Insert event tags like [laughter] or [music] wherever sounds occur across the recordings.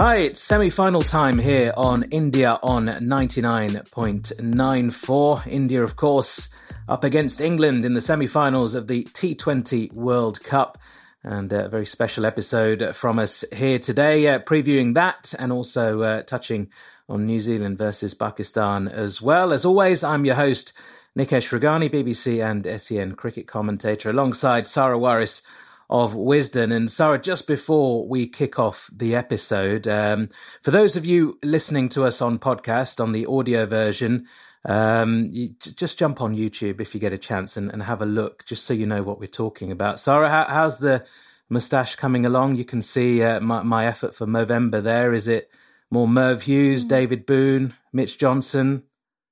Hi, it's semi final time here on India on 99.94. India, of course, up against England in the semi finals of the T20 World Cup. And a very special episode from us here today, uh, previewing that and also uh, touching on New Zealand versus Pakistan as well. As always, I'm your host, Nikesh Rughani, BBC and SEN cricket commentator, alongside Sara Warris of wisdom. And Sarah, just before we kick off the episode, um, for those of you listening to us on podcast, on the audio version, um, you, just jump on YouTube if you get a chance and, and, have a look, just so you know what we're talking about. Sarah, how, how's the moustache coming along? You can see uh, my, my, effort for Movember there. Is it more Merv Hughes, mm. David Boon, Mitch Johnson?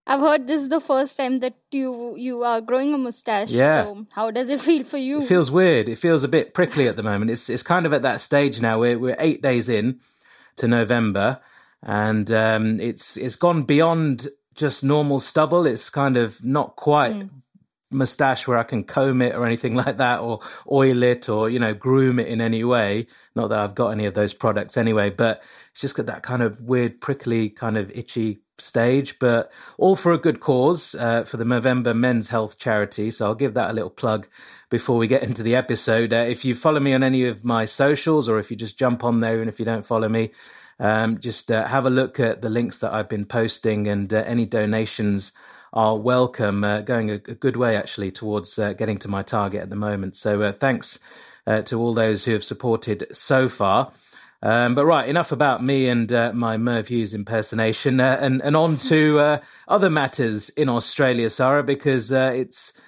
I've heard this is the first time that you you are growing a mustache. Yeah. So how does it feel for you? It feels weird. It feels a bit prickly at the moment. It's it's kind of at that stage now. We're we're eight days in to November, and um, it's it's gone beyond just normal stubble. It's kind of not quite mm. mustache where I can comb it or anything [laughs] like that, or oil it, or you know groom it in any way. Not that I've got any of those products anyway, but it's just got that kind of weird prickly, kind of itchy stage, but all for a good cause uh, for the Movember Men's Health Charity. So I'll give that a little plug before we get into the episode. Uh, if you follow me on any of my socials, or if you just jump on there, and if you don't follow me, um, just uh, have a look at the links that I've been posting, and uh, any donations are welcome. Uh, going a, a, good way actually towards uh, getting to my target at the moment. So thanks to all those who have supported so far. Um, but right, enough about me and uh, my Merv Hughes impersonation, uh, and and on to uh, other matters in Australia, Sarah, because uh, it's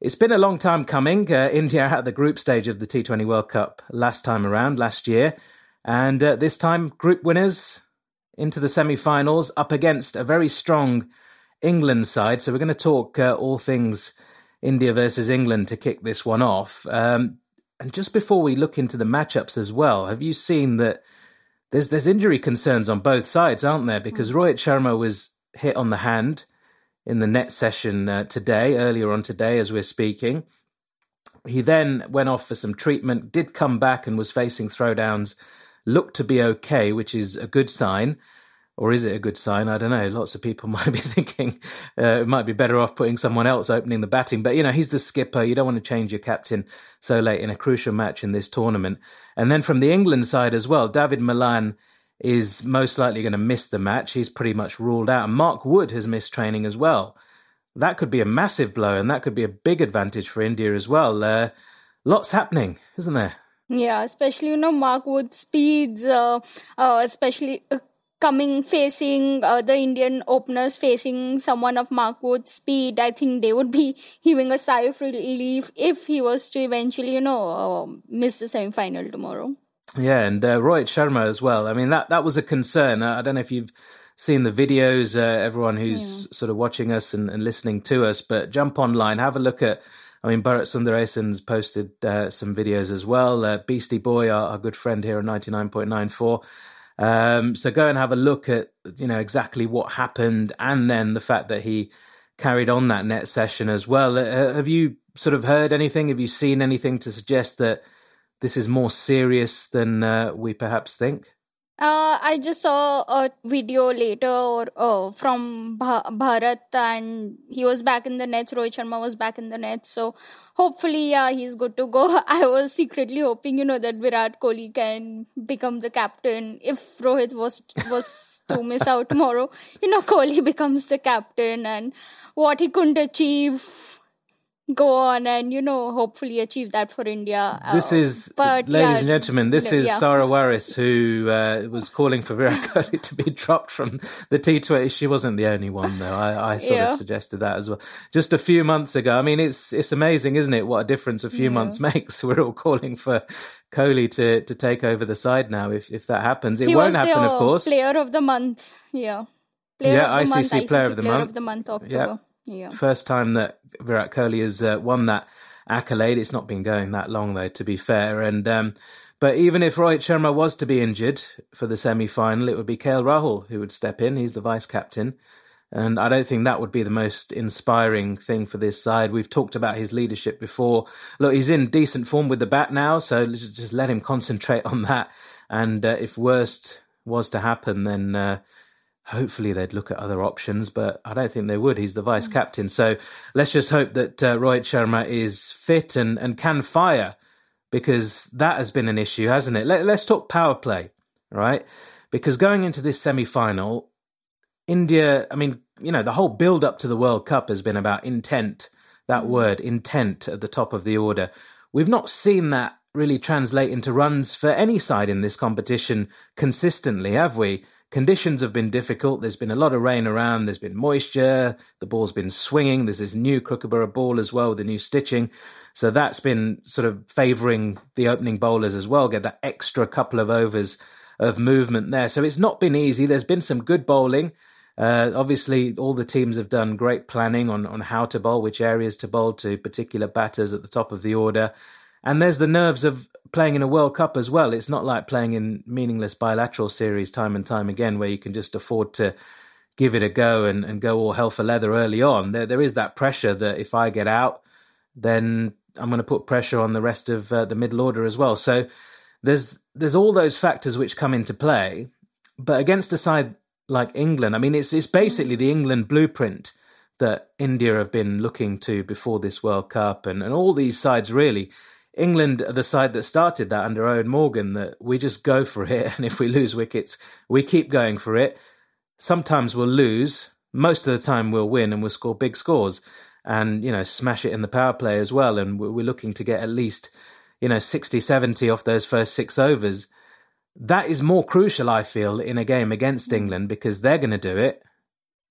it's been a long time coming. Uh, India at the group stage of the T20 World Cup last time around, last year, and uh, this time group winners into the semi-finals up against a very strong England side. So we're going to talk all things India versus England to kick this one off. Um, and just before we look into the matchups as well, have you seen that there's there's injury concerns on both sides, aren't there? Because mm. Rohit Sharma was hit on the hand in the net session uh, today, earlier on today, as we're speaking. He then went off for some treatment, did come back and was facing throwdowns, looked to be okay, which is a good sign or is it a good sign? I don't know. Lots of people [laughs] might be thinking uh, it might be better off putting someone else opening the batting. But, you know, he's the skipper. You don't want to change your captain so late in a crucial match in this tournament. And then from the England side as well, David Malan is most likely going to miss the match. He's pretty much ruled out. And Mark Wood has missed training as well. That could be a massive blow, and that could be a big advantage for India as well. Uh, lots happening, isn't there? Yeah, especially you know Mark Wood speeds, uh, uh, especially uh, coming facing uh, the Indian openers facing someone of Mark Wood's speed, I think they would be [laughs] heaving a sigh of relief if he was to eventually, you know, uh, miss the semi final tomorrow. Yeah, and uh, Rohit Sharma as well. I mean, that that was a concern. I don't know if you've seen the videos, uh, everyone who's yeah. sort of watching us and, and, listening to us, but jump online, have a look at. I mean, Bharat Sundaresan's posted uh, some videos as well. Uh, Beastie Boy, our, our, good friend here on 99.94, um, so go and have a look at you know exactly what happened, and then the fact that he carried on that net session as well. Uh, have you sort of heard anything? Have you seen anything to suggest that this is more serious than uh, we perhaps think? Uh, I just saw a video later or, uh, from Bharat, and he was back in the nets. Rohit Sharma was back in the nets, so hopefully, yeah, he's good to go. [laughs] I was secretly hoping, you know, that Virat Kohli can become the captain if Rohit was was to miss out tomorrow. You know, Kohli [laughs] becomes the captain, and what he couldn't achieve go on and you know hopefully achieve that for India. This uh, is, but ladies yeah, and gentlemen, this is yeah. Sara Warris who uh, was calling for Virat [laughs] Kohli to be dropped from the T20. She wasn't the only one though. I, I sort yeah. of suggested that as well. Just a few months ago. I mean, it's it's amazing, isn't it? What a difference a few months [laughs] makes. We're all calling for Kohli to to take over the side now. If if that happens, it he won't happen, of course. Player of the month, yeah. Player yeah, of the ICC month, Player, ICC of, the player month. of the Month. October. Yeah. Yeah. First time that Virat Kohli has uh, won that accolade. It's not been going that long though, to be fair. And um, but even if Rohit Sharma was to be injured for the semi final, it would be KL Rahul who would step in. He's the vice captain. And I don't think that would be the most inspiring thing for this side. We've talked about his leadership before. Look, he's in decent form with the bat now, so just let him concentrate [laughs] on that. And uh, if worst was to happen, then uh, hopefully they'd look at other options, but I don't think they would. He's the vice captain. So let's just hope that uh, Rohit Sharma is fit and, and can fire because that has been an issue, hasn't it? Let, let's talk power play, right? Because going into this semi final, India, I mean, you know, the whole build up to the World Cup has been about intent, that mm. word, intent at the top of the order. We've not seen that really translate into runs for any side in this competition consistently, have we? Conditions have been difficult. There's been a lot of rain around. There's been moisture. The ball's been swinging. There's this new Kookaburra ball as well, with the new stitching. So that's been sort of favouring the opening bowlers as well, get that extra couple of overs of movement there. So it's not been easy. There's been some good bowling. Uh, obviously, all the teams have done great planning on, on how to bowl, which areas to bowl to particular batters at the top of the order. And there's the nerves of playing in a World Cup as well. It's not like playing in meaningless bilateral series time and time again, where you can just afford to give it a go and, and go all hell for leather early on. There, there is that pressure that if I get out, then I'm going to put pressure on the rest of uh, the middle order as well. So there's there's all those factors which come into play. But against a side like England, I mean, it's it's basically the England blueprint that India have been looking to before this World Cup, and, and all these sides really England are the side that started that under Eoin Morgan, that we just go for it. [laughs] And if we lose wickets, we keep going for it. Sometimes we'll lose. Most of the time we'll win and we'll score big scores and, you know, smash it in the power play as well. And we're looking to get at least, you know, 60, 70 off those first six overs. That is more crucial, I feel, in a game against mm. England because they're going to do it.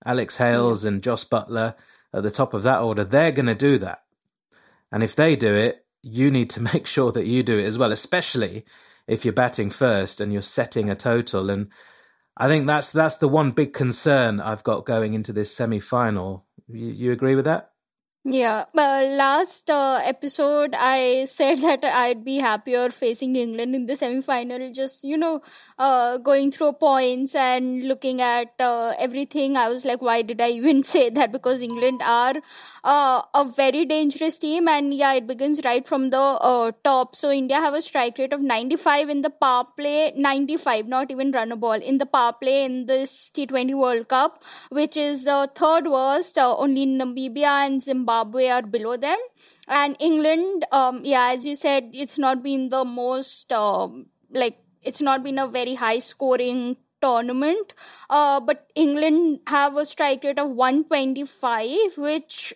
Alex Hales and Jos Buttler at the top of that order, they're going to do that. And if they do it, you need to [laughs] make sure that you do it as well, especially if you're batting first and you're setting a total. And I think that's that's the one big concern I've got going into this semi final. You, you agree with that? Yeah, last uh, episode I [laughs] said that I'd be happier facing England in the semi-final. Just you know, uh, going through points and looking at uh, everything. I was like, why did I [laughs] even say that? Because England are uh, a very dangerous team, and yeah, it begins right from the uh, top. So India have a strike rate of 95 in the power play, 95, not even run a ball in the power play in this T20 World Cup, which is third worst. only Namibia and Zimbabwe Zimbabwe are below them. And England, um, yeah, as you said, it's not been the most, um, like, it's not been a very high scoring tournament. Uh, but England have a strike rate of 125, which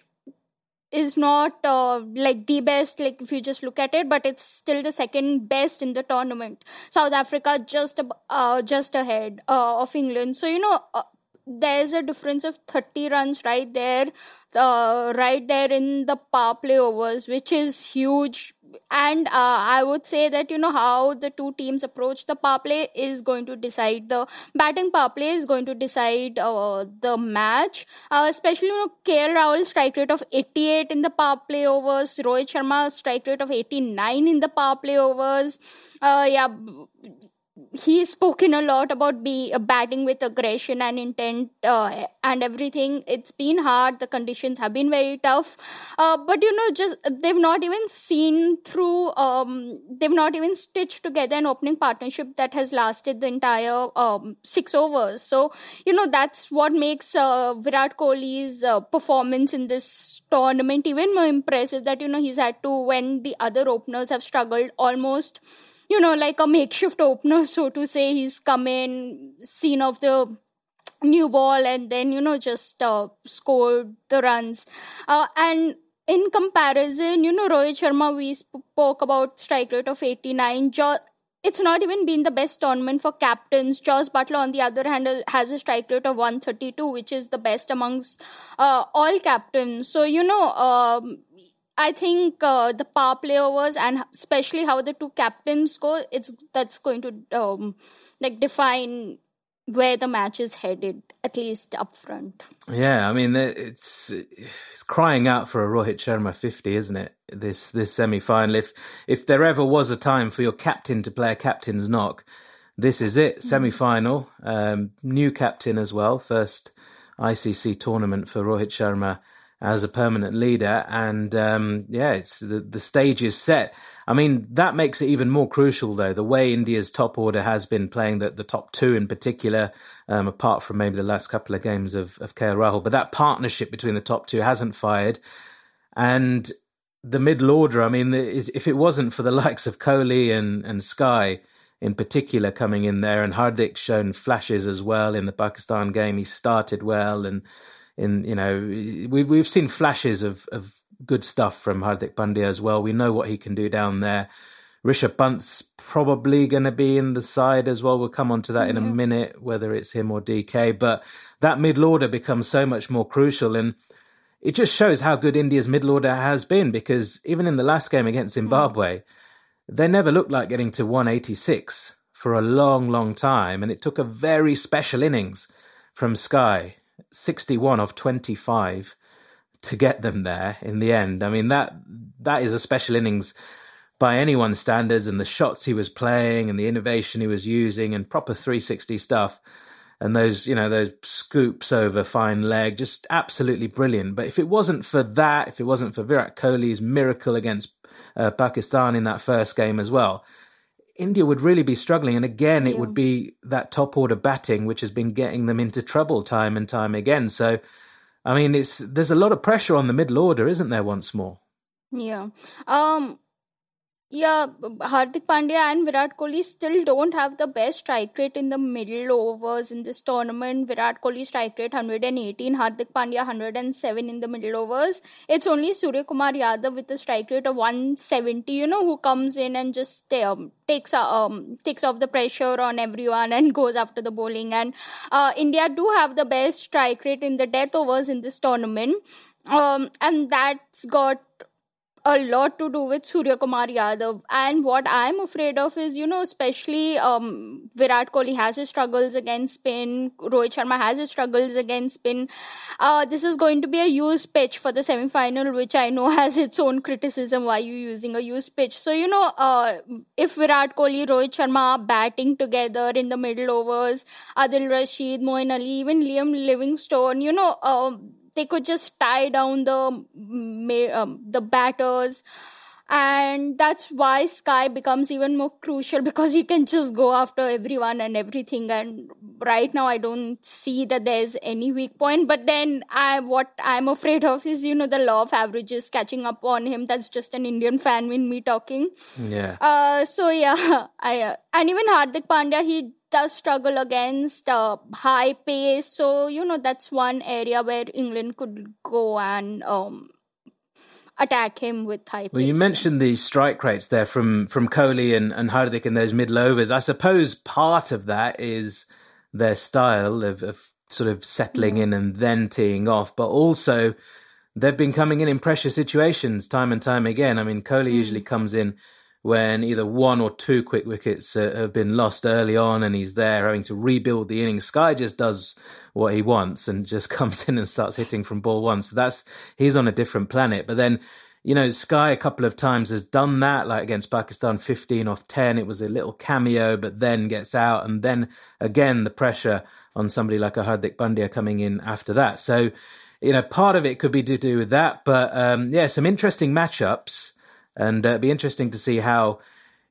is not uh, like the best like if you just look at it but it's still the second best in the tournament south africa just uh, just ahead uh, of england so you know uh, there's a difference of 30 runs right there uh, right there in the power play overs which is huge and uh, I would say that you know how the two teams approach the power play is going to decide the batting power play is going to decide uh, the match. Uh, especially you know KL Rahul strike rate of 88 in the power play overs, Rohit Sharma strike rate of 89 in the power play overs. Uh, yeah he's spoken a lot about be uh, batting with aggression and intent uh, and everything. It's been hard. The conditions have been very tough. Uh, but you know just they've not even seen through um, they've not even stitched together an opening partnership that has lasted the entire um, six overs. So you know that's what makes uh, virat kohli's uh, performance in this tournament even more impressive that you know he's had to when the other openers have struggled almost you know, like a makeshift opener, so to say. He's come in, seen of the new ball, and then, you know, just uh, scored the runs. Uh, and in comparison, you know, Rohit Sharma, we spoke about strike rate of 89. Jo- it's not even been the best tournament for captains. Jos Buttler, on the other hand, has a strike rate of 132, which is the best amongst uh, all captains. So, you know, um, I think uh, the power play overs and especially how the two captains go, it's that's going to um, like define where the match is headed, at least up front. Yeah, I mean it's it's crying out for a Rohit Sharma fifty, isn't it? This this semi final. If if there ever was a time for your captain to play a captain's knock, this is it. Mm-hmm. Semi final, um, new captain as well, first ICC tournament for Rohit Sharma as a permanent leader. And um, yeah, it's the, the stage is set. I mean, that makes it even more crucial, though, the way India's top order has been playing, the, the top two in particular, um, apart from maybe the last couple of games of, of KL Rahul. But that partnership between the top two hasn't fired. And the middle order, I mean, if it wasn't for the likes of Kohli and, and Sky in particular coming in there, and Hardik shown flashes as well in the Pakistan game, he started well and in you know we've we've seen flashes of of good stuff from Hardik Pandya as well. We know what he can do down there. Rishabh Pant's probably going to be in the side as well. We'll come on to that in a minute, whether it's him or DK. But that middle order becomes so much more crucial. And it just shows how good India's middle order has been because even in the last game against Zimbabwe, mm. they never looked like getting to 186 for a long, long time. And it took a very special innings from Sky 61 of 25 to get them there in the end. I mean that that is a special innings by anyone's standards and the shots he was playing and the innovation he was using and proper 360 stuff and those you know those scoops over fine leg just absolutely brilliant but if it wasn't for that if it wasn't for Virat Kohli's miracle against uh, Pakistan in that first game as well India would really be struggling. And again, it would be that top order batting, which has been getting them into trouble time and time again. So, I mean, it's there's a lot of pressure on the middle order, isn't there? Once more. Yeah. Um. Yeah, Hardik Pandya and Virat Kohli still don't have the best strike rate in the middle overs in this tournament. Virat Kohli strike rate 118, Hardik Pandya 107 in the middle overs. It's only Surya Kumar Yadav with a strike rate of 170, you know, who comes in and just um, takes uh, um, takes off the pressure on everyone and goes after the bowling. And uh, India do have the best strike rate in the death overs in this tournament. Um, and that's got a lot to do with Surya Kumar Yadav. And what I'm afraid of is, you know, especially um, Virat Kohli has his struggles against spin, Rohit Sharma has his struggles against spin. Uh, this is going to be a used pitch for the semi final, which I know [laughs] has its own criticism why you using a used pitch. So, you know, uh, if Virat Kohli, Rohit Sharma are batting together in the middle overs, Adil Rashid, Moeen Ali, even Liam Livingstone, you know, uh, they could just tie down the um, the batters. And that's why sky becomes even more crucial [laughs] because he can just go after everyone and everything. And right now i don't see that there's any weak point. But then i what i'm afraid of is you know the law of averages catching up on him. That's just an indian fan in me talking. Yeah. Uh so yeah [laughs] i uh, and even hardik pandya he does struggle against uh, high pace. So, you know, that's one area where England could go and um, attack him with high Well, you mentioned the strike rates there from, from Kohli and, and Hardik in those middle overs. I suppose part of that is their style of, of sort of settling in and then teeing off, but also they've been coming in in pressure situations time and time again. I mean, Kohli mm. usually comes in when either one or two quick wickets uh, have been lost early on and he's there having to rebuild the innings. Sky just does what he wants and just [laughs] comes in and starts hitting from ball one. So that's, he's on a different planet. But then, you know, Sky a couple of times has done that, like against Pakistan, 15 off 10. It was a little cameo, but then gets out. And then again, the pressure on somebody like a Hardik Pandya coming in after that. So, you know, part of it could be to do with that. But um, yeah, some interesting matchups and uh, it'd be interesting to see how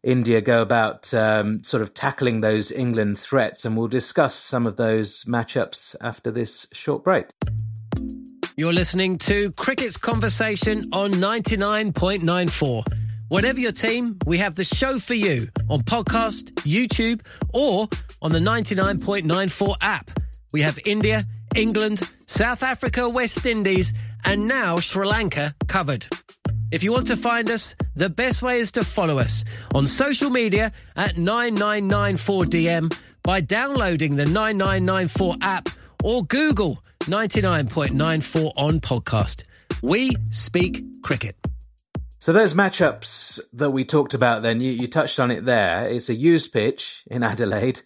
India go about um, sort of tackling those England threats. And we'll discuss some of those matchups after this short break. You're listening to Cricket's Conversation on 99.94. Whatever your team, we have the show for you on podcast, YouTube, or on the 99.94 app. We have India, England, South Africa, West Indies, and now Sri Lanka covered. If you want to find us, the best way is to follow us on social media at 9994DM by downloading the 9994 app or Google 99.94 on podcast. We speak cricket. So those matchups that we talked about then, you, you touched on it there. It's a used pitch in Adelaide.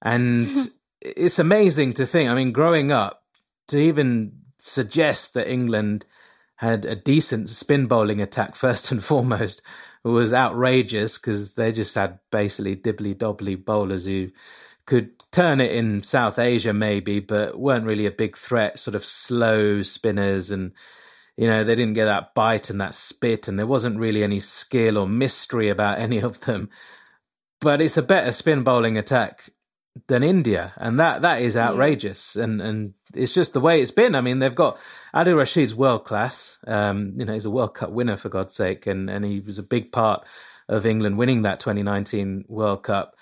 And [laughs] it's amazing to think, I mean, growing up, to even suggest that England had a decent spin bowling attack [laughs] first and foremost was outrageous because they just had basically dibbly dobbly bowlers who could turn it in South Asia maybe, but weren't really a big threat. Sort of slow spinners and you know, they didn't get that bite and that spit, and there wasn't really any skill or mystery about [laughs] any of them. But it's a better spin bowling attack than India, and that that is outrageous. Yeah. And and it's just the way it's been. I mean, they've got Adil Rashid's world class. Um, you know, he's a World Cup winner for God's sake, and and he was a big part of England winning that 2019 World Cup.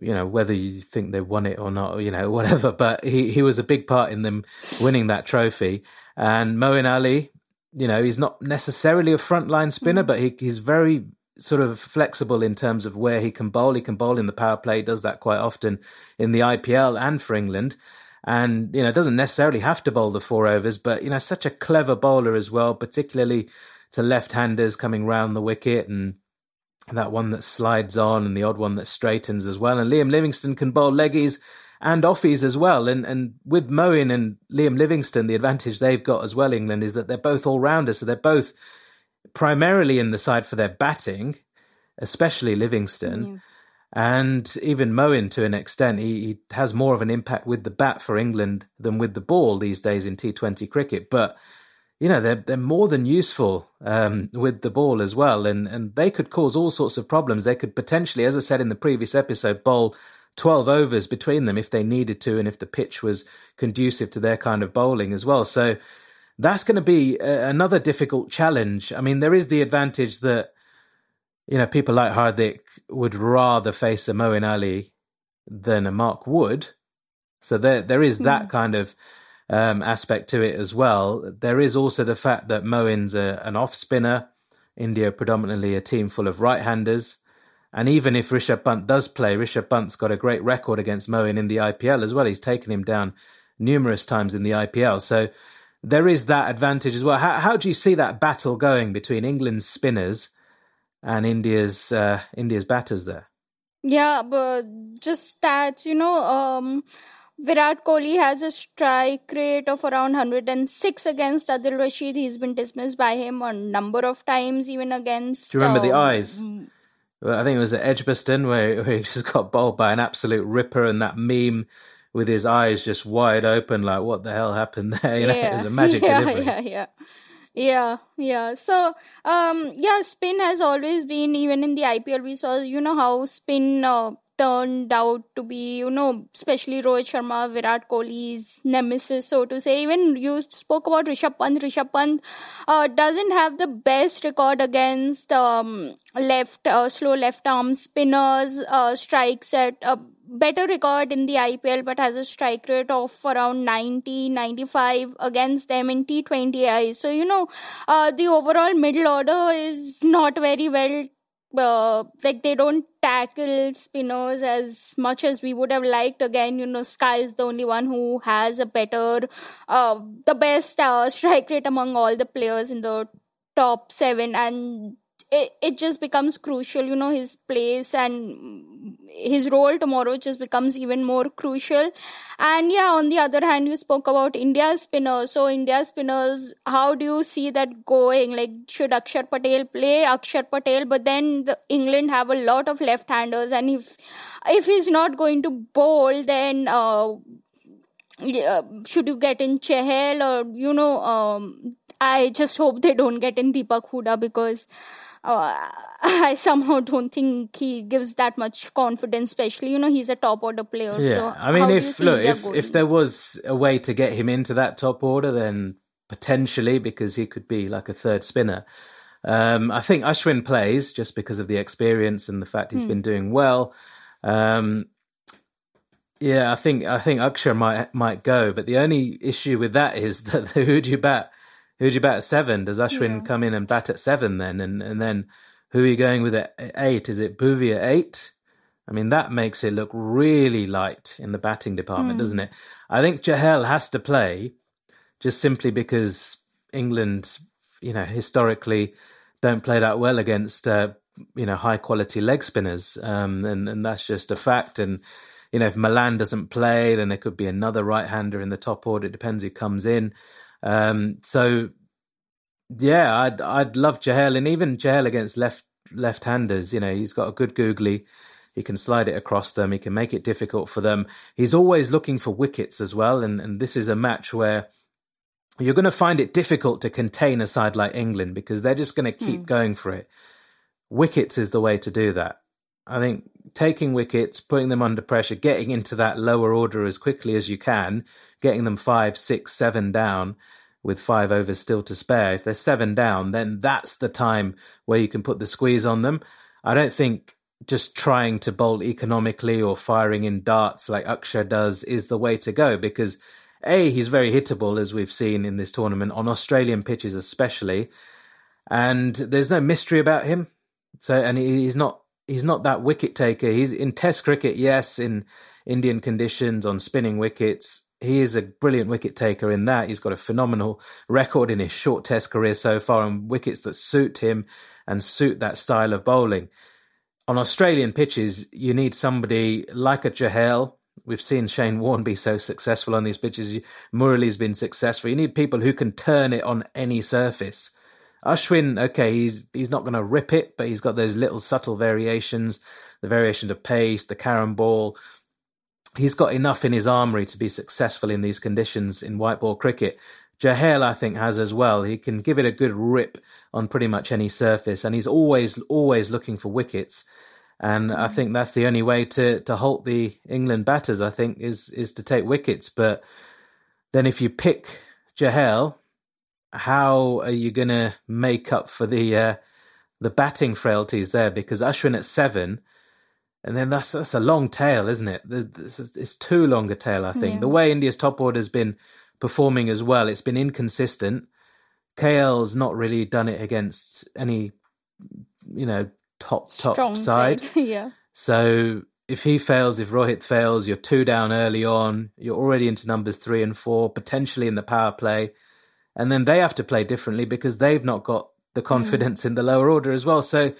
You know, whether you think they won it or not, you know, [laughs] whatever. But he he was a big part in them winning that trophy. And Moeen Ali, you know, he's not necessarily a frontline spinner, mm. but he, he's very sort of flexible in terms of where he can bowl. He can bowl in the power play, does that quite often in the IPL and for England. And, you know, doesn't necessarily have to bowl the four overs, but, you know, such a clever bowler as well, particularly to left handers coming round the wicket and that one that slides on and the odd one that straightens as well. And Liam Livingstone can bowl leggies and offies as well. And and with Moeen and Liam Livingstone, the advantage they've got as well, England, is that they're both all rounders. So they're both primarily in the side for their batting, especially Livingstone. Yeah. And even Moeen, to an extent, he, he has more of an impact with the bat for England than with the ball these days in T20 cricket. But you know they're they're more than useful um, with the ball as well, and and they could cause all sorts of problems. They could potentially, as I said in the previous episode, bowl 12 overs between them if they needed to and if the pitch was conducive to their kind of bowling as well. So that's going to be a, another difficult challenge. I mean, there is the advantage that, you know, people like Hardik would rather face a Moeen Ali than a Mark Wood. So there, there is that mm. kind of um, aspect to it as well. There is also the fact that Moeen's a, an off spinner. India predominantly a team full of right handers. And even if Rishabh Pant does play, Rishabh Pant's got a great record against Moeen in the IPL as well. He's taken him down numerous times in the IPL. So there is that advantage as well. How, how do you see that battle going between England's spinners and India's uh, India's batters there? Yeah, but just stats, you know, um, Virat Kohli has a strike rate of around 106 against Adil Rashid. He's been dismissed by him a number of times, even against. Do you remember um, the eyes? I think it was at Edgbaston where, where he just got bowled by an absolute ripper, and that meme with his eyes just wide open, like what the hell happened there? [laughs] You know, yeah. it was a magic [laughs] yeah, delivery. Yeah, yeah, yeah, yeah. So, um, yeah, spin has always been even in the IPL. We saw, you know, how spin uh, turned out to be, you know, especially Rohit Sharma, Virat Kohli's nemesis, so to say. Even you spoke about Rishabh Pant. Rishabh Pant uh, doesn't have the best record against um, left, uh, slow left arm spinners, uh, strikes at a better record in the IPL, but has a strike rate of around 90, 95 against them in T20I. So, you know, uh, the overall middle order is not very well uh, like they don't tackle spinners as much as we would have liked. Again, you know, Sky is the only one who has a better, uh, the best uh, strike rate among all the players in the top seven, and it, it just becomes crucial, you know, his place and his role tomorrow just becomes even more crucial. And yeah, on the other hand, you spoke about India's spinners. So India's spinners, how do you see that going? Like, should Akshar Patel play Akshar Patel? But then the England have a lot of left-handers, and if if he's not going to bowl, then uh, yeah, should you get in Chahal or you know? Um, I just hope they don't get in Deepak Hooda because uh, I somehow don't think he gives that much confidence. Especially, you know, he's a top order player. Yeah, so I mean, if look, if going? if there was a way to get him into that top order, then potentially because he could be like a third spinner. Um, I think Ashwin plays just because of the experience and the fact he's hmm. been doing well. Um, yeah, I think I think Akshar might might go, but the only issue with that is [laughs] that who do you bat? Who do you bat at seven? Does Ashwin yeah. come in and bat at seven then? And and then who are you going with at eight? Is it Bhuvi at eight? I mean, that makes it look really light in the batting department, mm. doesn't it? I think Chahal has to play just simply because England, you know, historically don't play that well against, uh, you know, high quality leg spinners. Um, and, and that's just a fact. And, you know, if Malan doesn't play, then there could be another right hander in the top order. It depends who comes in. Um, so yeah, I'd I'd love Chahal and even Chahal against left left handers. You know, he's got a good googly. He can slide it across them. He can make it difficult for them. He's always looking for wickets as well. And and this is a match where you're going to find it difficult to contain a side like England because they're just going to keep mm. going for it. Wickets is the way to do that. I think taking wickets, putting them under pressure, getting into that lower order as quickly as you can, getting them five, six, seven down with five overs still to spare. If they're seven down, then that's the time where you can put the squeeze on them. I don't think just trying to bowl economically or firing in darts like Akshar does is the way to go because a he's very hittable as we've seen in this tournament on Australian pitches especially, and there's no mystery about him. So and he's not he's not that wicket taker. He's in Test cricket, yes, in Indian conditions on spinning wickets. He is a brilliant wicket taker in that. He's got a phenomenal record in his short Test career so far on wickets that suit him and suit that style of bowling on Australian pitches, you need somebody like a Chahal. We've seen Shane Warne be so successful on these pitches. Murali's been successful. You need people who can turn it on any surface. Ashwin, okay, he's he's not going to rip it, but he's got those little subtle variations, the variation of pace, the carom ball. He's got enough in his armory to be successful in these conditions in white ball cricket. Chahal, I think, has as well. He can give it a good rip on pretty much any surface, and he's always, always looking for wickets. And I think that's the only way to, to halt the England batters, I think, is is to take wickets. But then if you pick Chahal, how are you going to make up for the uh, the batting frailties there? Because Ashwin at seven, and then that's that's a long tail, isn't it? It's too long a tail, I think. Yeah. The way India's top order has been performing as well. It's been inconsistent. KL's not really done it against any, you know, top top Strong side. side. [laughs] yeah. So if he fails, if Rohit fails, you're two down early on. You're already into numbers three and four, potentially in the power play, and then they have to play differently because they've not got the hmm. confidence mm. in the lower order as well. So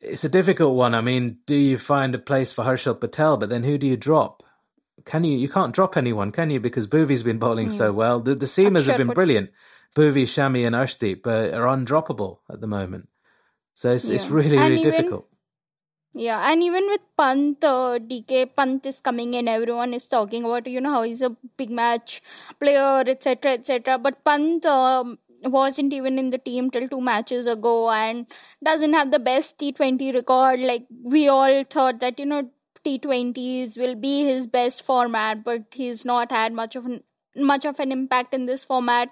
it's a difficult one. I mean, do you find a place for Harshal Patel, but then who do you drop? can you you can't drop anyone, can you? Because Bhuvi's been bowling mm. so hmm. well. The the seamers have been brilliant. Bhuvi, Shami, and Arshdeep uh, are undroppable at the moment. So it's yeah. it's really really difficult. Yeah, and even with Pant, uh, DK Pant is coming in. Everyone is talking about you know how he's a big match player, etc., etc. But Pant. Um, wasn't even in the team till two matches ago and doesn't have the best T20 record. Like we all thought that, you know, T20s will be his best format, but he's not had much of an much of an impact in this format.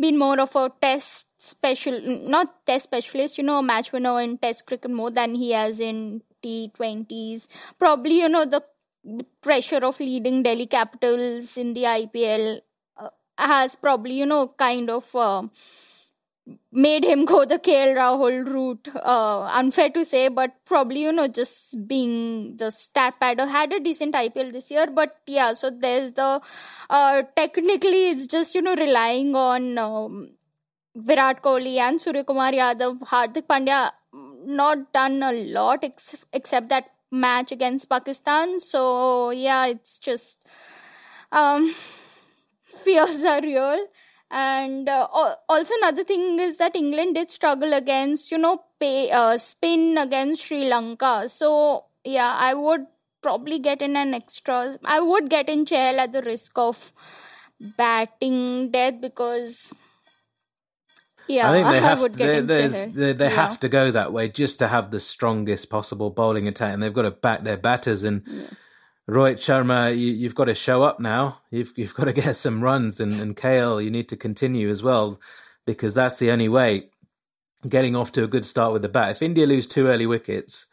Been more of a test special, not test specialist, you know, a match winner in test cricket more than he has in T20s. Probably, you know, the pressure of leading Delhi Capitals in the IPL uh, has probably, you know, kind of. Uh, made him go the KL Rahul route. Uh, unfair to say, but probably, you know, just being the stat padder had a decent IPL this year. But yeah, so there's the, uh, technically it's just, you know, relying on, um, Virat Kohli and Surya Kumar Yadav, Hardik Pandya, not done a lot ex- except that match against Pakistan. So yeah, it's just, um, [laughs] fears are real and uh, also another thing is that england did struggle against you know pay uh, spin against sri lanka so yeah i would probably get in an extra i would get in Chahal at the risk of batting death because yeah, I think they have to, they, they, they yeah. have to go that way just to have the strongest possible bowling attack, and they've got to back their batters. And yeah. Rohit Sharma, you, have got to show up now. You've you've got to get [laughs] some runs, and, and KL, you need to continue as well, because that's the only way. Getting off to a good start with the bat. If India lose two early wickets,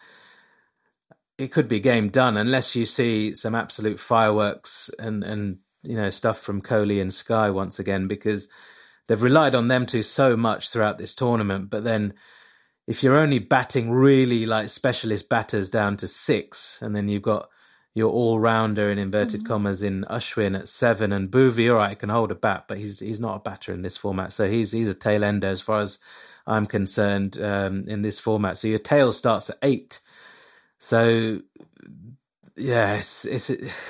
it could be game done unless you see some absolute fireworks and and you know stuff from Kohli and Sky once again, because they've relied on them two so much throughout this tournament. But then if you're only batting really like specialist batters down to six, and then you've got your all rounder in inverted mm-hmm. commas in Ashwin at seven and Bhuvi, all right, can hold a bat, but he's he's not a batter in this format. So he's he's a tail ender as far as I'm concerned um, in this format. So your tail starts at eight. So yeah, it's it's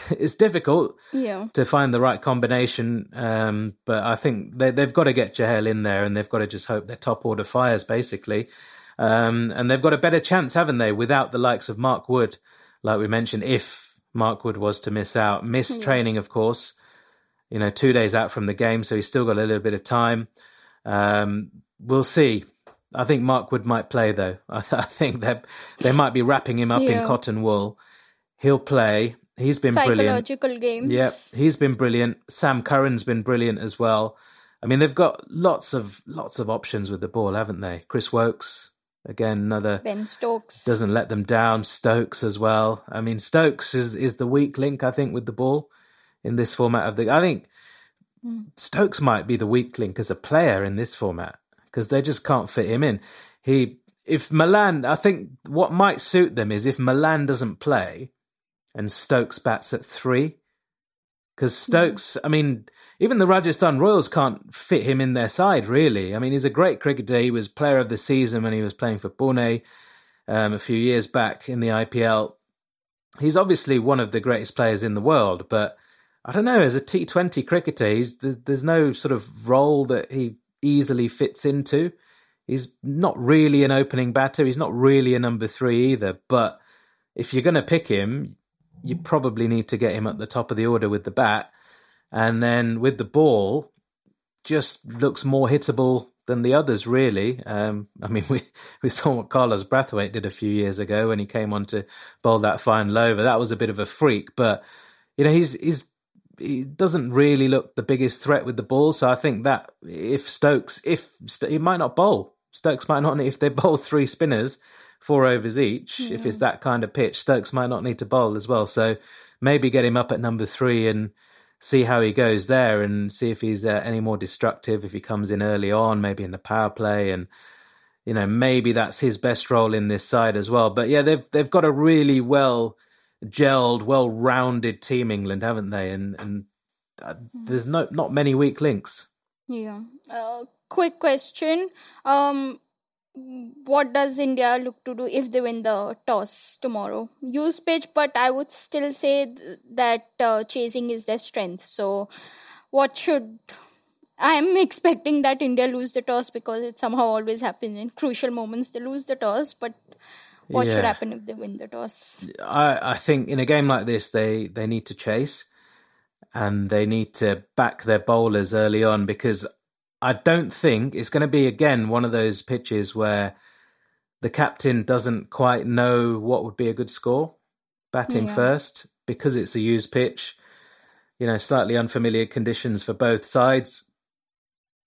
it's difficult yeah. to find the right combination. Um, but I think they they've got to get Chahal in there, and they've got to just hope their top order fires basically. Um, and they've got a better chance, haven't they, without the likes of Mark Wood, like we mentioned, if Mark Wood was to miss out. miss yeah. training, of course. you know, two days out from the game, so he's still got a little bit of time. Um, we'll see. I think Mark Wood might play though. [laughs] I, th- I think they they might be wrapping him up yeah. in cotton wool. He'll play. He's been psychological brilliant. games. Yeah, he's been brilliant. Sam Curran's been brilliant as well. I mean, they've got lots of lots of options with the ball, haven't they? Chris Woakes, again, another Ben Stokes doesn't let them down. Stokes as well. I mean, Stokes is is the weak link, I think, with the ball in this format of the. I think mm. Stokes might be the weak link as a player in this format because they just can't fit him in. He, if Malan, I think what might suit them is if Malan doesn't play and Stokes bats at three. Because hmm. Stokes, I mean, even the Rajasthan Royals can't fit him in their side, really. I mean, he's a great cricketer. He was player of the season when he was playing for Pune um, a few years back in the IPL. He's obviously one of the greatest players in the world, but I don't know, as a T20 cricketer, he's, there's no sort of role that he easily fits into. He's not really an opening batter. He's not really a number three either. But if you're going to pick him, you probably need to get him at the top of the order with the bat. And then with the ball, just looks more hittable than the others, really. Um, I mean, [laughs] we, we saw what Carlos Brathwaite did a few years ago when he came on to bowl that fine lover. That was a bit of a freak, but you know, he's he's he doesn't really look the biggest threat with the ball. So I think that if Stokes, if he might not bowl, Stokes might not. If they bowl three spinners, four overs each, yeah. if it's that kind of pitch, Stokes might not need to bowl as well. So maybe get him up at number three and see how he goes there, and see if he's uh, any more destructive. If he comes in early on, maybe in the power play, and you know maybe that's his best role in this side as well. But yeah, they've they've got a really well gelled, well-rounded team, England, haven't they? And and uh, there's no not many weak links. Yeah. Uh, quick question. Um, what does India look to do if they win the toss tomorrow? Use pitch, but I would still say th- that uh, chasing is their strength. So, what should I'm expecting that India lose the toss because it somehow always happens in crucial moments. They lose the toss, but what yeah. should happen if they win the toss? I, I think in a game like this, they, they need to chase and they need to back their bowlers early on because I don't think it's going to be again one of those pitches where the captain doesn't quite know what would be a good score batting yeah. first because it's a used pitch. You know, slightly unfamiliar conditions for both sides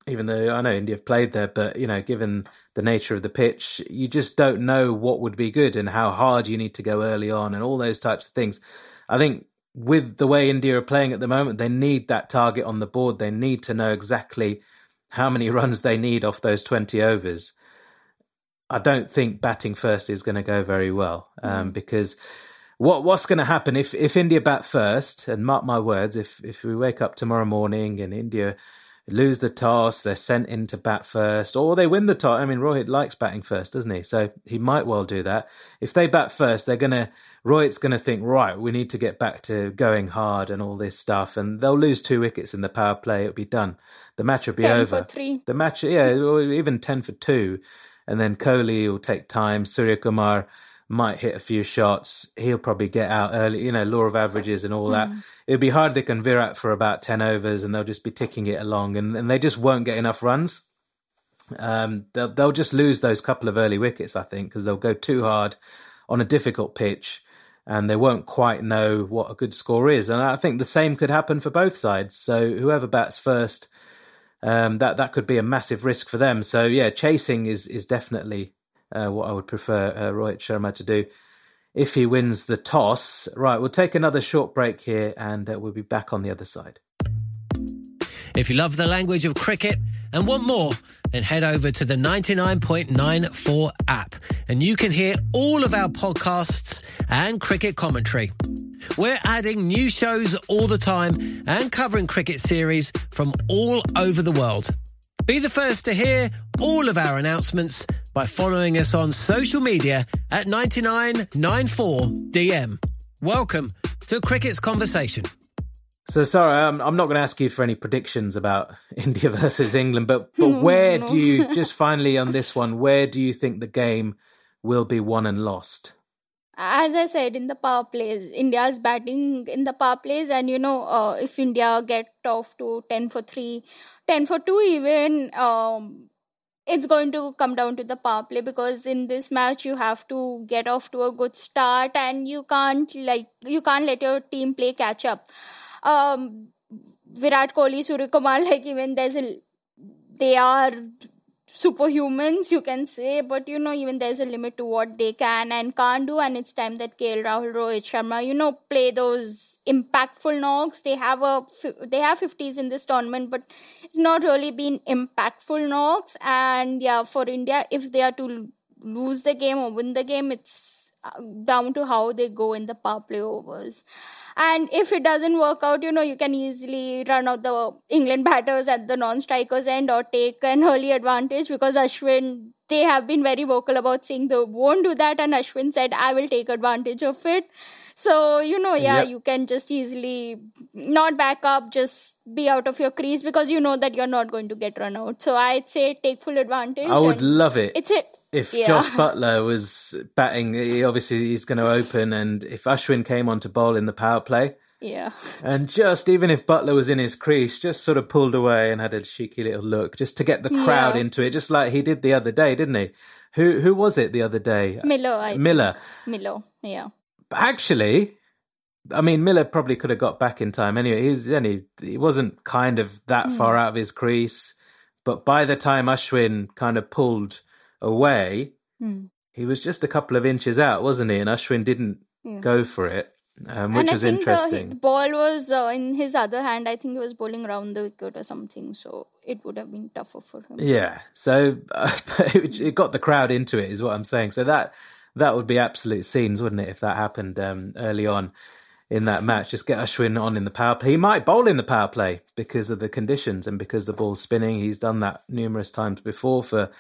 even though I know India have played there, but you know, given the nature of the pitch, you just don't know what would be good and how hard you need to go early on and all those types of things. I think with the way India are playing at the moment, they need that target on the board. They need to know exactly how many [laughs] runs they need off those 20 overs. I don't think batting first is going to go very well um, mm. because what what's going to happen if, if India bat first, and mark my words, if if we wake up tomorrow morning and India lose the toss, they're sent in to bat first, or they win the toss. I mean, Rohit likes batting first, doesn't he? So he might well do that. If they bat first, they're going to, Rohit's going to think, right, we need to get back to going hard and all this stuff. And they'll lose two wickets in the power play. It'll be done. The match will be over. The match, yeah, even 10 for two. And then Kohli will take time. Surya Kumar might hit a few shots. He'll probably get out early, you know, law of averages and all that. Mm. It'll be hard they can Virat for about 10 overs and they'll just be ticking it along and, and they just won't get enough runs. Um, they'll, they'll just lose those couple of early wickets, I think, because they'll go too hard on a difficult pitch and they won't quite know what a good score is. And I think the same could happen for both sides. So whoever bats first, um, that that could be a massive risk for them. So yeah, chasing is is definitely uh, what I would prefer uh, Rohit Sharma to do if he wins the toss. Right, we'll take another short break here and uh, we'll be back on the other side. If you love the language of cricket and want more, then head over to the 99.94 app and you can hear all of our podcasts and cricket commentary. We're adding new shows all the time and covering cricket series from all over the world. Be the first to hear all of our announcements by following us on social media at 9994DM. Welcome to Cricket's Conversation. So sorry, I'm, I'm not going to ask you for any predictions about [laughs] India versus England, but but [laughs] where do you just finally on this one? Where do you think the game will be won and lost? as I said in the power plays, India's batting in the power plays, and you know, uh, if India get off to 10 for 3, 10 for 2, even, um, it's going to come down to the power play because in this match you have to get off to a good start and you can't like you can't let your team play catch up. Um, Virat Kohli, Suryakumar, [laughs] like even there's a they are superhumans, you can say, but you know, even there's a limit to what they can and can't do. And it's time that KL Rahul, Rohit Sharma, you know, play those impactful knocks. They have a they have 50s in this tournament, but it's not really been impactful knocks. And yeah, for India, if they are to lose the game or win the game, it's uh, down to how they go in the power play overs. And if it doesn't work out, you know, you can easily run out the England batters at the non-strikers end or take an early advantage because Ashwin, they have been very vocal about saying they won't do that. And Ashwin said, I will take advantage of it. So, you know, yeah, yep. you can just easily not back up, just be out of your crease because you know that you're not going to get run out. So I'd say take full advantage. I would love it. It's a if yeah. Jos Buttler was batting, he obviously he's going to open, and if Ashwin came on to bowl in the power play, yeah, and just even if Buttler was in his crease, just sort of pulled away and had a cheeky little look, just to get the crowd yeah. into it, just like he did the other day, didn't he? Who who was it the other day? Miller. I Miller. Think. Miller. Yeah. But actually, I mean, Miller probably could have got back in time anyway. He was only he wasn't kind of that mm. far out of his crease, but by the time Ashwin kind of pulled away, mm. he was just a couple of inches out, wasn't he? And Ashwin didn't yeah. go for it, um, which is interesting. The, the ball was uh, in his other hand. I think he was bowling around the wicket or something, so it would have been tougher for him. Yeah, so uh, [laughs] it got the crowd into it, is what I'm saying. So that that would be absolute scenes, wouldn't it, if that happened um, early on in that match. Just get Ashwin on in the power play. He might bowl in the power play because of the conditions and because the ball's spinning. He's done that numerous times before for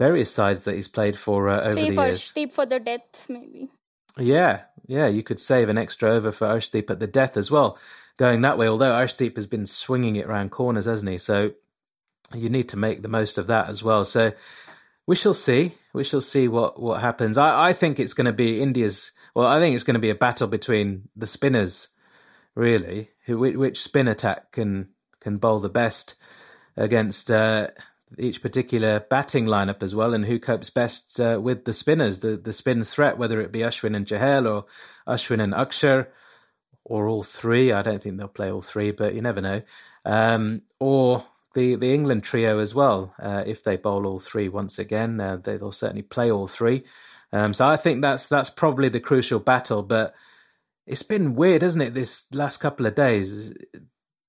various sides that he's played for uh, over Save the years. Arshdeep for the death, maybe. Yeah, yeah, you could save an extra over for Arshdeep at the death as well, going that way. Although Arshdeep has been swinging it around corners, hasn't he? So you need to make the most of that as well. So we shall see. We shall see what what happens. I, I think it's going to be India's. Well, I think it's going to be a battle between the spinners, really. Who which spin attack can can bowl the best against. Uh, each particular batting lineup as well, and who copes best uh, with the spinners, the the spin threat, whether it be Ashwin and Chahal or Ashwin and Akshar, or all three. I don't think they'll play all three, but you never know. Um, or the the England trio as well. Uh, if they bowl all three once again, uh, they, will certainly play all three. Um, so I think that's that's probably the crucial battle. But it's been weird, hasn't it? This last couple of days,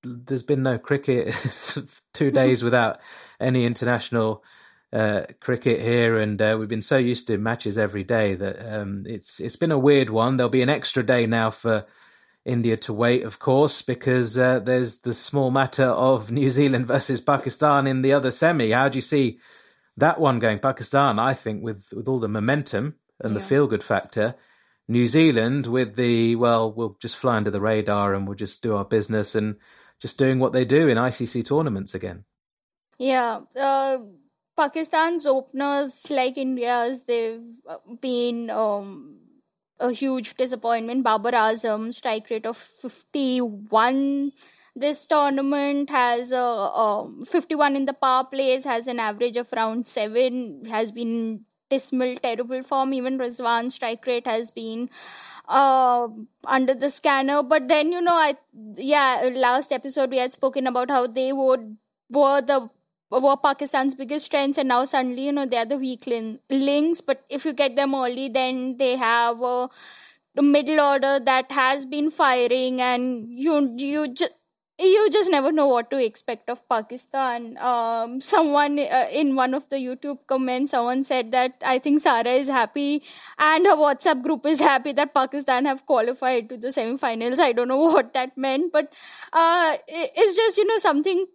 there's been no cricket. [laughs] two days [laughs] without any international uh, cricket here, and uh, we've been so used to matches every day that um, it's it's been a weird one. There'll be an extra day now for India to wait, of course, because uh, there's the small matter of New Zealand versus Pakistan in the other semi. How do you see that one going? Pakistan, I think, with with all the momentum and yeah. the feel good factor. New Zealand with the well, we'll just fly under the radar and we'll just do our business and just doing what they do in ICC tournaments again. Yeah, uh, Pakistan's openers, like India's, they've uh, been um, a huge disappointment. Babar Azam, strike rate of 51 this tournament has a um, 51 in the power plays has an average of around 7 has been dismal terrible form even Rizwan strike rate has been uh, under the scanner. But then, you know, I, yeah, last episode we had spoken about how they would, were the, were Pakistan's biggest strengths and now suddenly, you know, they're the weak links. But if you get them early, then they have a, middle order that has been firing and you, you just, you just never know what to expect of Pakistan. Um, someone uh, in one of the YouTube comments, someone said that I think Sara is happy and her WhatsApp group is happy that Pakistan have qualified to the semifinals. I don't know [laughs] what that meant, but uh, it's just you know something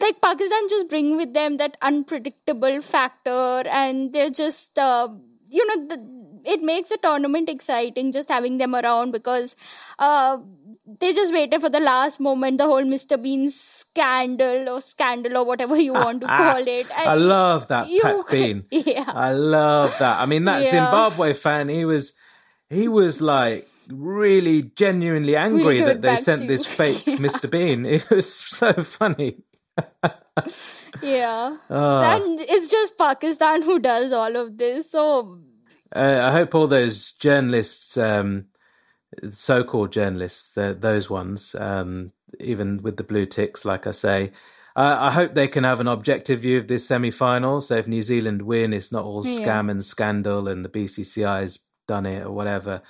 like Pakistan just bring with them that unpredictable factor, and they're just uh, you know the, it makes the tournament exciting just having them around because. Uh, they just waited for the last moment, the whole Mr. Bean scandal or scandal or whatever you want to [laughs] call it. I, I love that you, Pak Bean. [laughs] Yeah. I love that. I mean, that yeah. Zimbabwe fan, he was he was like really genuinely angry that they sent this fake [laughs] Mr. Bean. It was so funny. Yeah. Ah. And it's just Pakistan who does all of this. So Uh, I hope all those journalists, um, so-called journalists, the, those ones, um, even with the blue ticks, like I say, uh, I hope they can have an objective view of this semi-final. So if New Zealand win, it's not all Yeah. scam and scandal, and the BCCI's done it or whatever.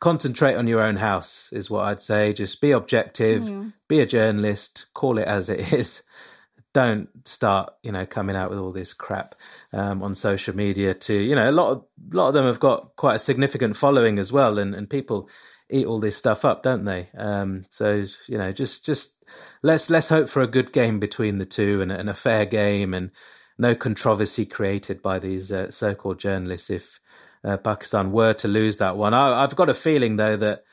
Concentrate on your own house is what I'd say. Just be objective, be a journalist, call it as it [laughs] is. Don't start, you know, coming out with all this crap um, on social media. To you know, a lot of a lot of them have got quite a significant following as well, and and people eat all this stuff up, don't they? Um, so you know, just just let's let's hope for a good game between the two and, and a fair game, and no controversy created by these uh, so-called journalists if uh, Pakistan were to lose that one. I, I've got a feeling though that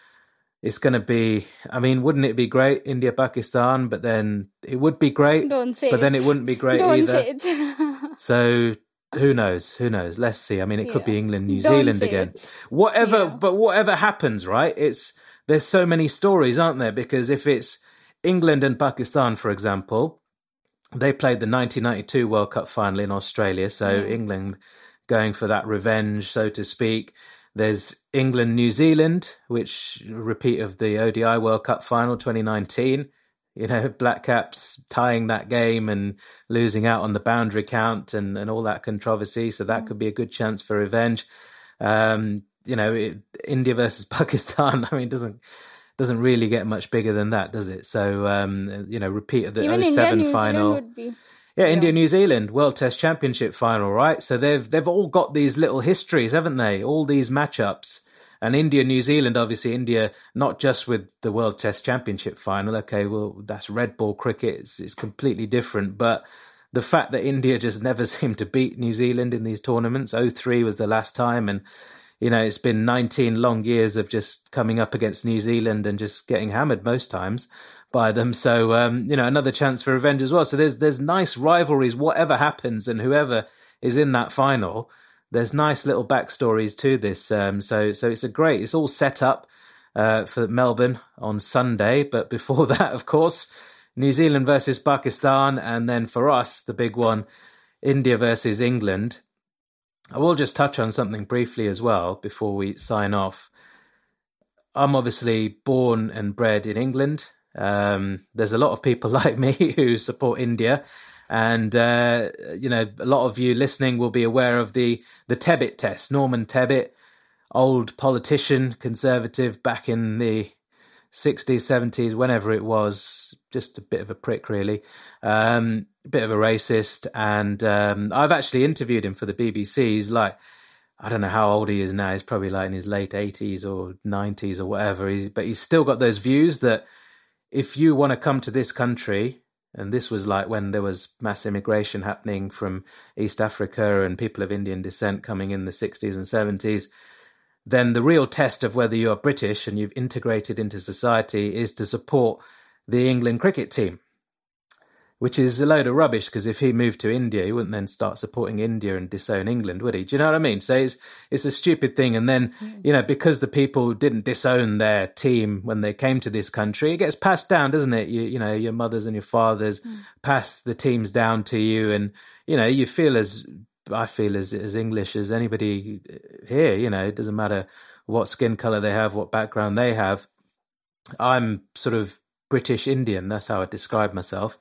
it's going to be. I mean, wouldn't it be great India Pakistan? But then it would be great. don't say But then it. it wouldn't be great don't either. say it. [laughs] So who knows? Who knows? Let's see. I mean, it could be England, New Don't Zealand again. it. Whatever, Yeah. but whatever happens, right? It's there's so many stories, aren't there? Because if it's England and Pakistan, for example, they played the 1992 World Cup final in Australia. So England going for that revenge, so to speak. There's England, New Zealand, which repeat of the ODI World Cup final 2019. You know, [laughs] Black Caps tying that game and losing out on the boundary count and, and all that controversy. So that could be a good chance for revenge. Um, you know, it, India versus [laughs] Pakistan. I mean, doesn't doesn't really get much bigger than that, does it? So um, you know, repeat of the Even 07 India, final. Zealand would be. Yeah, India, New Zealand World Test Championship final, right? So they've they've all got these little histories, haven't they? All these matchups. And India, New Zealand, obviously India, not just with the World Test Championship final. Okay, well that's red ball cricket; it's, it's completely different. But the fact that India just [laughs] never seemed to beat New Zealand in these tournaments. 03 was the last time, and you know it's been 19 long years of just coming up against New Zealand and just getting hammered most times by them. So um, you know another chance for revenge as well. So there's there's nice rivalries, whatever happens, and whoever is in that final. There's nice little backstories to this. Um, so so it's a great. It's all set up uh, for Melbourne on Sunday, but before [laughs] that, of course, New Zealand versus Pakistan, and then for us, the big one, India versus England. I will just touch on something briefly as well before we sign off. I'm obviously born and bred in England. Um, there's a lot of people [laughs] like me who support India, and uh, you know a lot of you listening will be aware of the the Tebbit test. Norman Tebbit, old politician, conservative, back in the 60s, 70s, whenever it was, just a bit of a prick, really, um, a bit of a racist. And um, I've actually interviewed him for the BBC. He's like, I don't know how old he is now. He's probably like in his late 80s or 90s or whatever. He's, but he's still got those views that if you want to come to this country, and this was like when there was mass immigration happening from East Africa and people of Indian descent coming in the 60s and 70s, then the real test of whether you are British and you've integrated into society is to support the England cricket team, which is a load of rubbish because if he moved to India, he wouldn't then start supporting India and disown England, would he? Do you know what I mean? So it's, it's a stupid thing. And then, hmm. you know, because the people didn't disown their team when they came to this country, it gets passed down, doesn't it? You, you know, your mothers and your fathers hmm. pass the teams down to you and, you know, you feel as I feel as as English as anybody uh, here. You know, it doesn't matter what skin color they have, what background they have. I'm sort of British Indian. That's how I describe myself.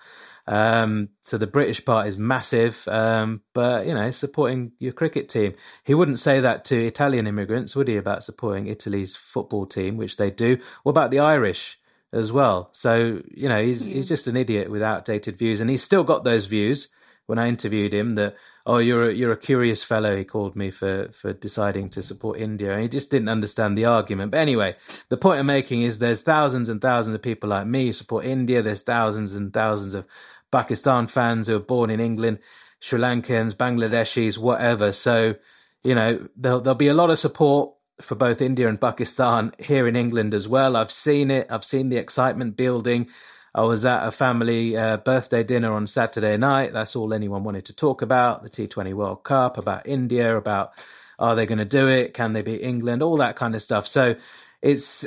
Um, so the British part is massive, um, but you know, supporting your cricket team. He wouldn't say that to Italian immigrants, would he? About supporting Italy's football team, which they do. What about the Irish as well? So you know, he's he's just an idiot with outdated views, and he's still got those views. When I interviewed him, that oh, you're a, you're a curious fellow. He called me for for deciding to support India, and he just didn't understand the argument. But anyway, the point I'm making is there's thousands and thousands of people like me who support India. There's thousands and thousands of Pakistan fans who are born in England, Sri Lankans, Bangladeshis, whatever. So you know there'll there'll be a lot of support for both India and Pakistan here in England as well. I've seen it. I've seen the excitement building. I was at a family uh, birthday dinner on Saturday night. That's all anyone wanted to talk about the T20 World Cup, about India, about Are they going to do it? Can they beat England? All that kind of stuff. So it's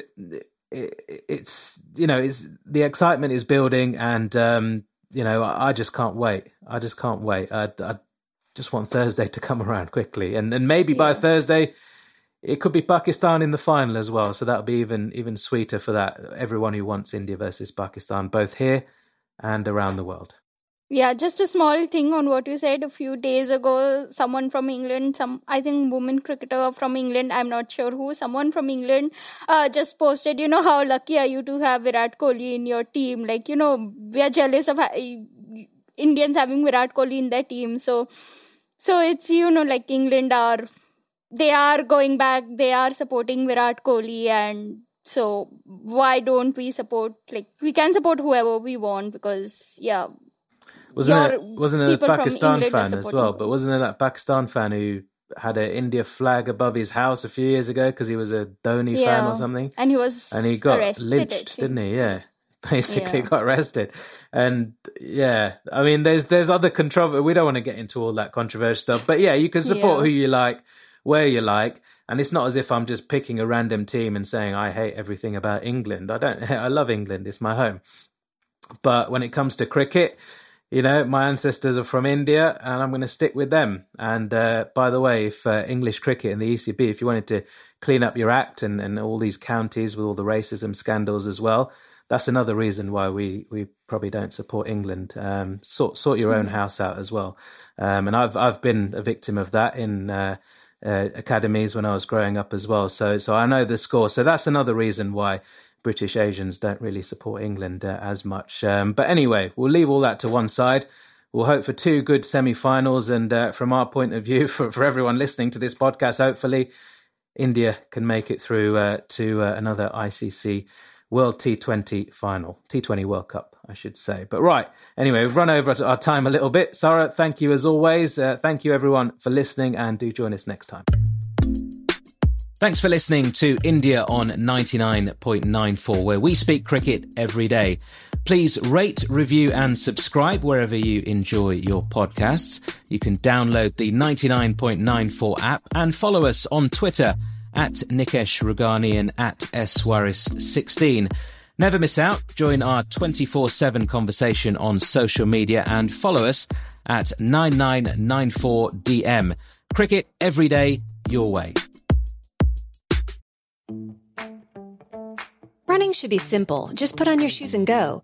it's you know it's the excitement is building, and um, you know I just can't wait. I just can't wait. I, I just want Thursday to come [laughs] around quickly, and and maybe yeah. by Thursday it could be Pakistan in the final as well. So that'll be even even sweeter for that everyone who wants India versus Pakistan, both here and around the world. Yeah, just a small thing on what you said a few days ago. Someone from England, some I think woman cricketer from England, I'm not sure who, someone from England, uh, just posted, you know, how lucky are you to have Virat Kohli in your team? Like, you know, we are jealous of Indians having Virat Kohli in their team. So, so it's you know like England are they are going back, they are supporting Virat Kohli, and so why don't we support like we can support whoever we want because yeah wasn't it wasn't it a Pakistan fan as well? But wasn't there that Pakistan fan who had an India flag above his house a few years ago because he was a Dhoni yeah. fan or something? And he was and he got arrested, lynched, didn't he? Yeah, [laughs] basically yeah. got arrested. And yeah, I mean, there's there's other controversy. We don't want to get into all that controversial stuff, but yeah, you can support yeah. who you like, where you like, and it's not as if I'm just picking a random team and saying I hate everything about England. I don't. [laughs] I love England. It's my home. But when it comes to cricket, you know, my ancestors are from India and I'm going to stick with them. And uh, by the way, if uh, English cricket and the ECB, if you wanted to clean up your act and, and all these counties with all the racism scandals as well, that's another reason why we, we probably don't support England. Um, sort sort your own mm. house out as well. Um, and I've I've been a victim of that in uh, uh, academies when I was growing up as well. So so I know the score. So that's another reason why British Asians don't really support England uh, as much. Um, but anyway, we'll leave all that to one side. We'll hope for two good semi-finals, and uh, from our point of view, [laughs] for, for everyone listening to this podcast, hopefully India can make it through uh, to uh, another ICC World T20 final, T20 World Cup, I should say. But right, anyway, we've run over our time a little bit. Sarah, thank you as always. Uh, thank you everyone for listening, and do join us next time. Thanks for listening to India on 99.94, where we speak cricket every day. Please rate, review, and subscribe wherever you enjoy your podcasts. You can download the 99.94 app and follow us on Twitter at Nikesh Rughani and at Swaris16. Never miss out. Join our 24 7 conversation on social media and follow us at 9994DM. Cricket every day, your way. Running should be simple. Just put on your shoes and go.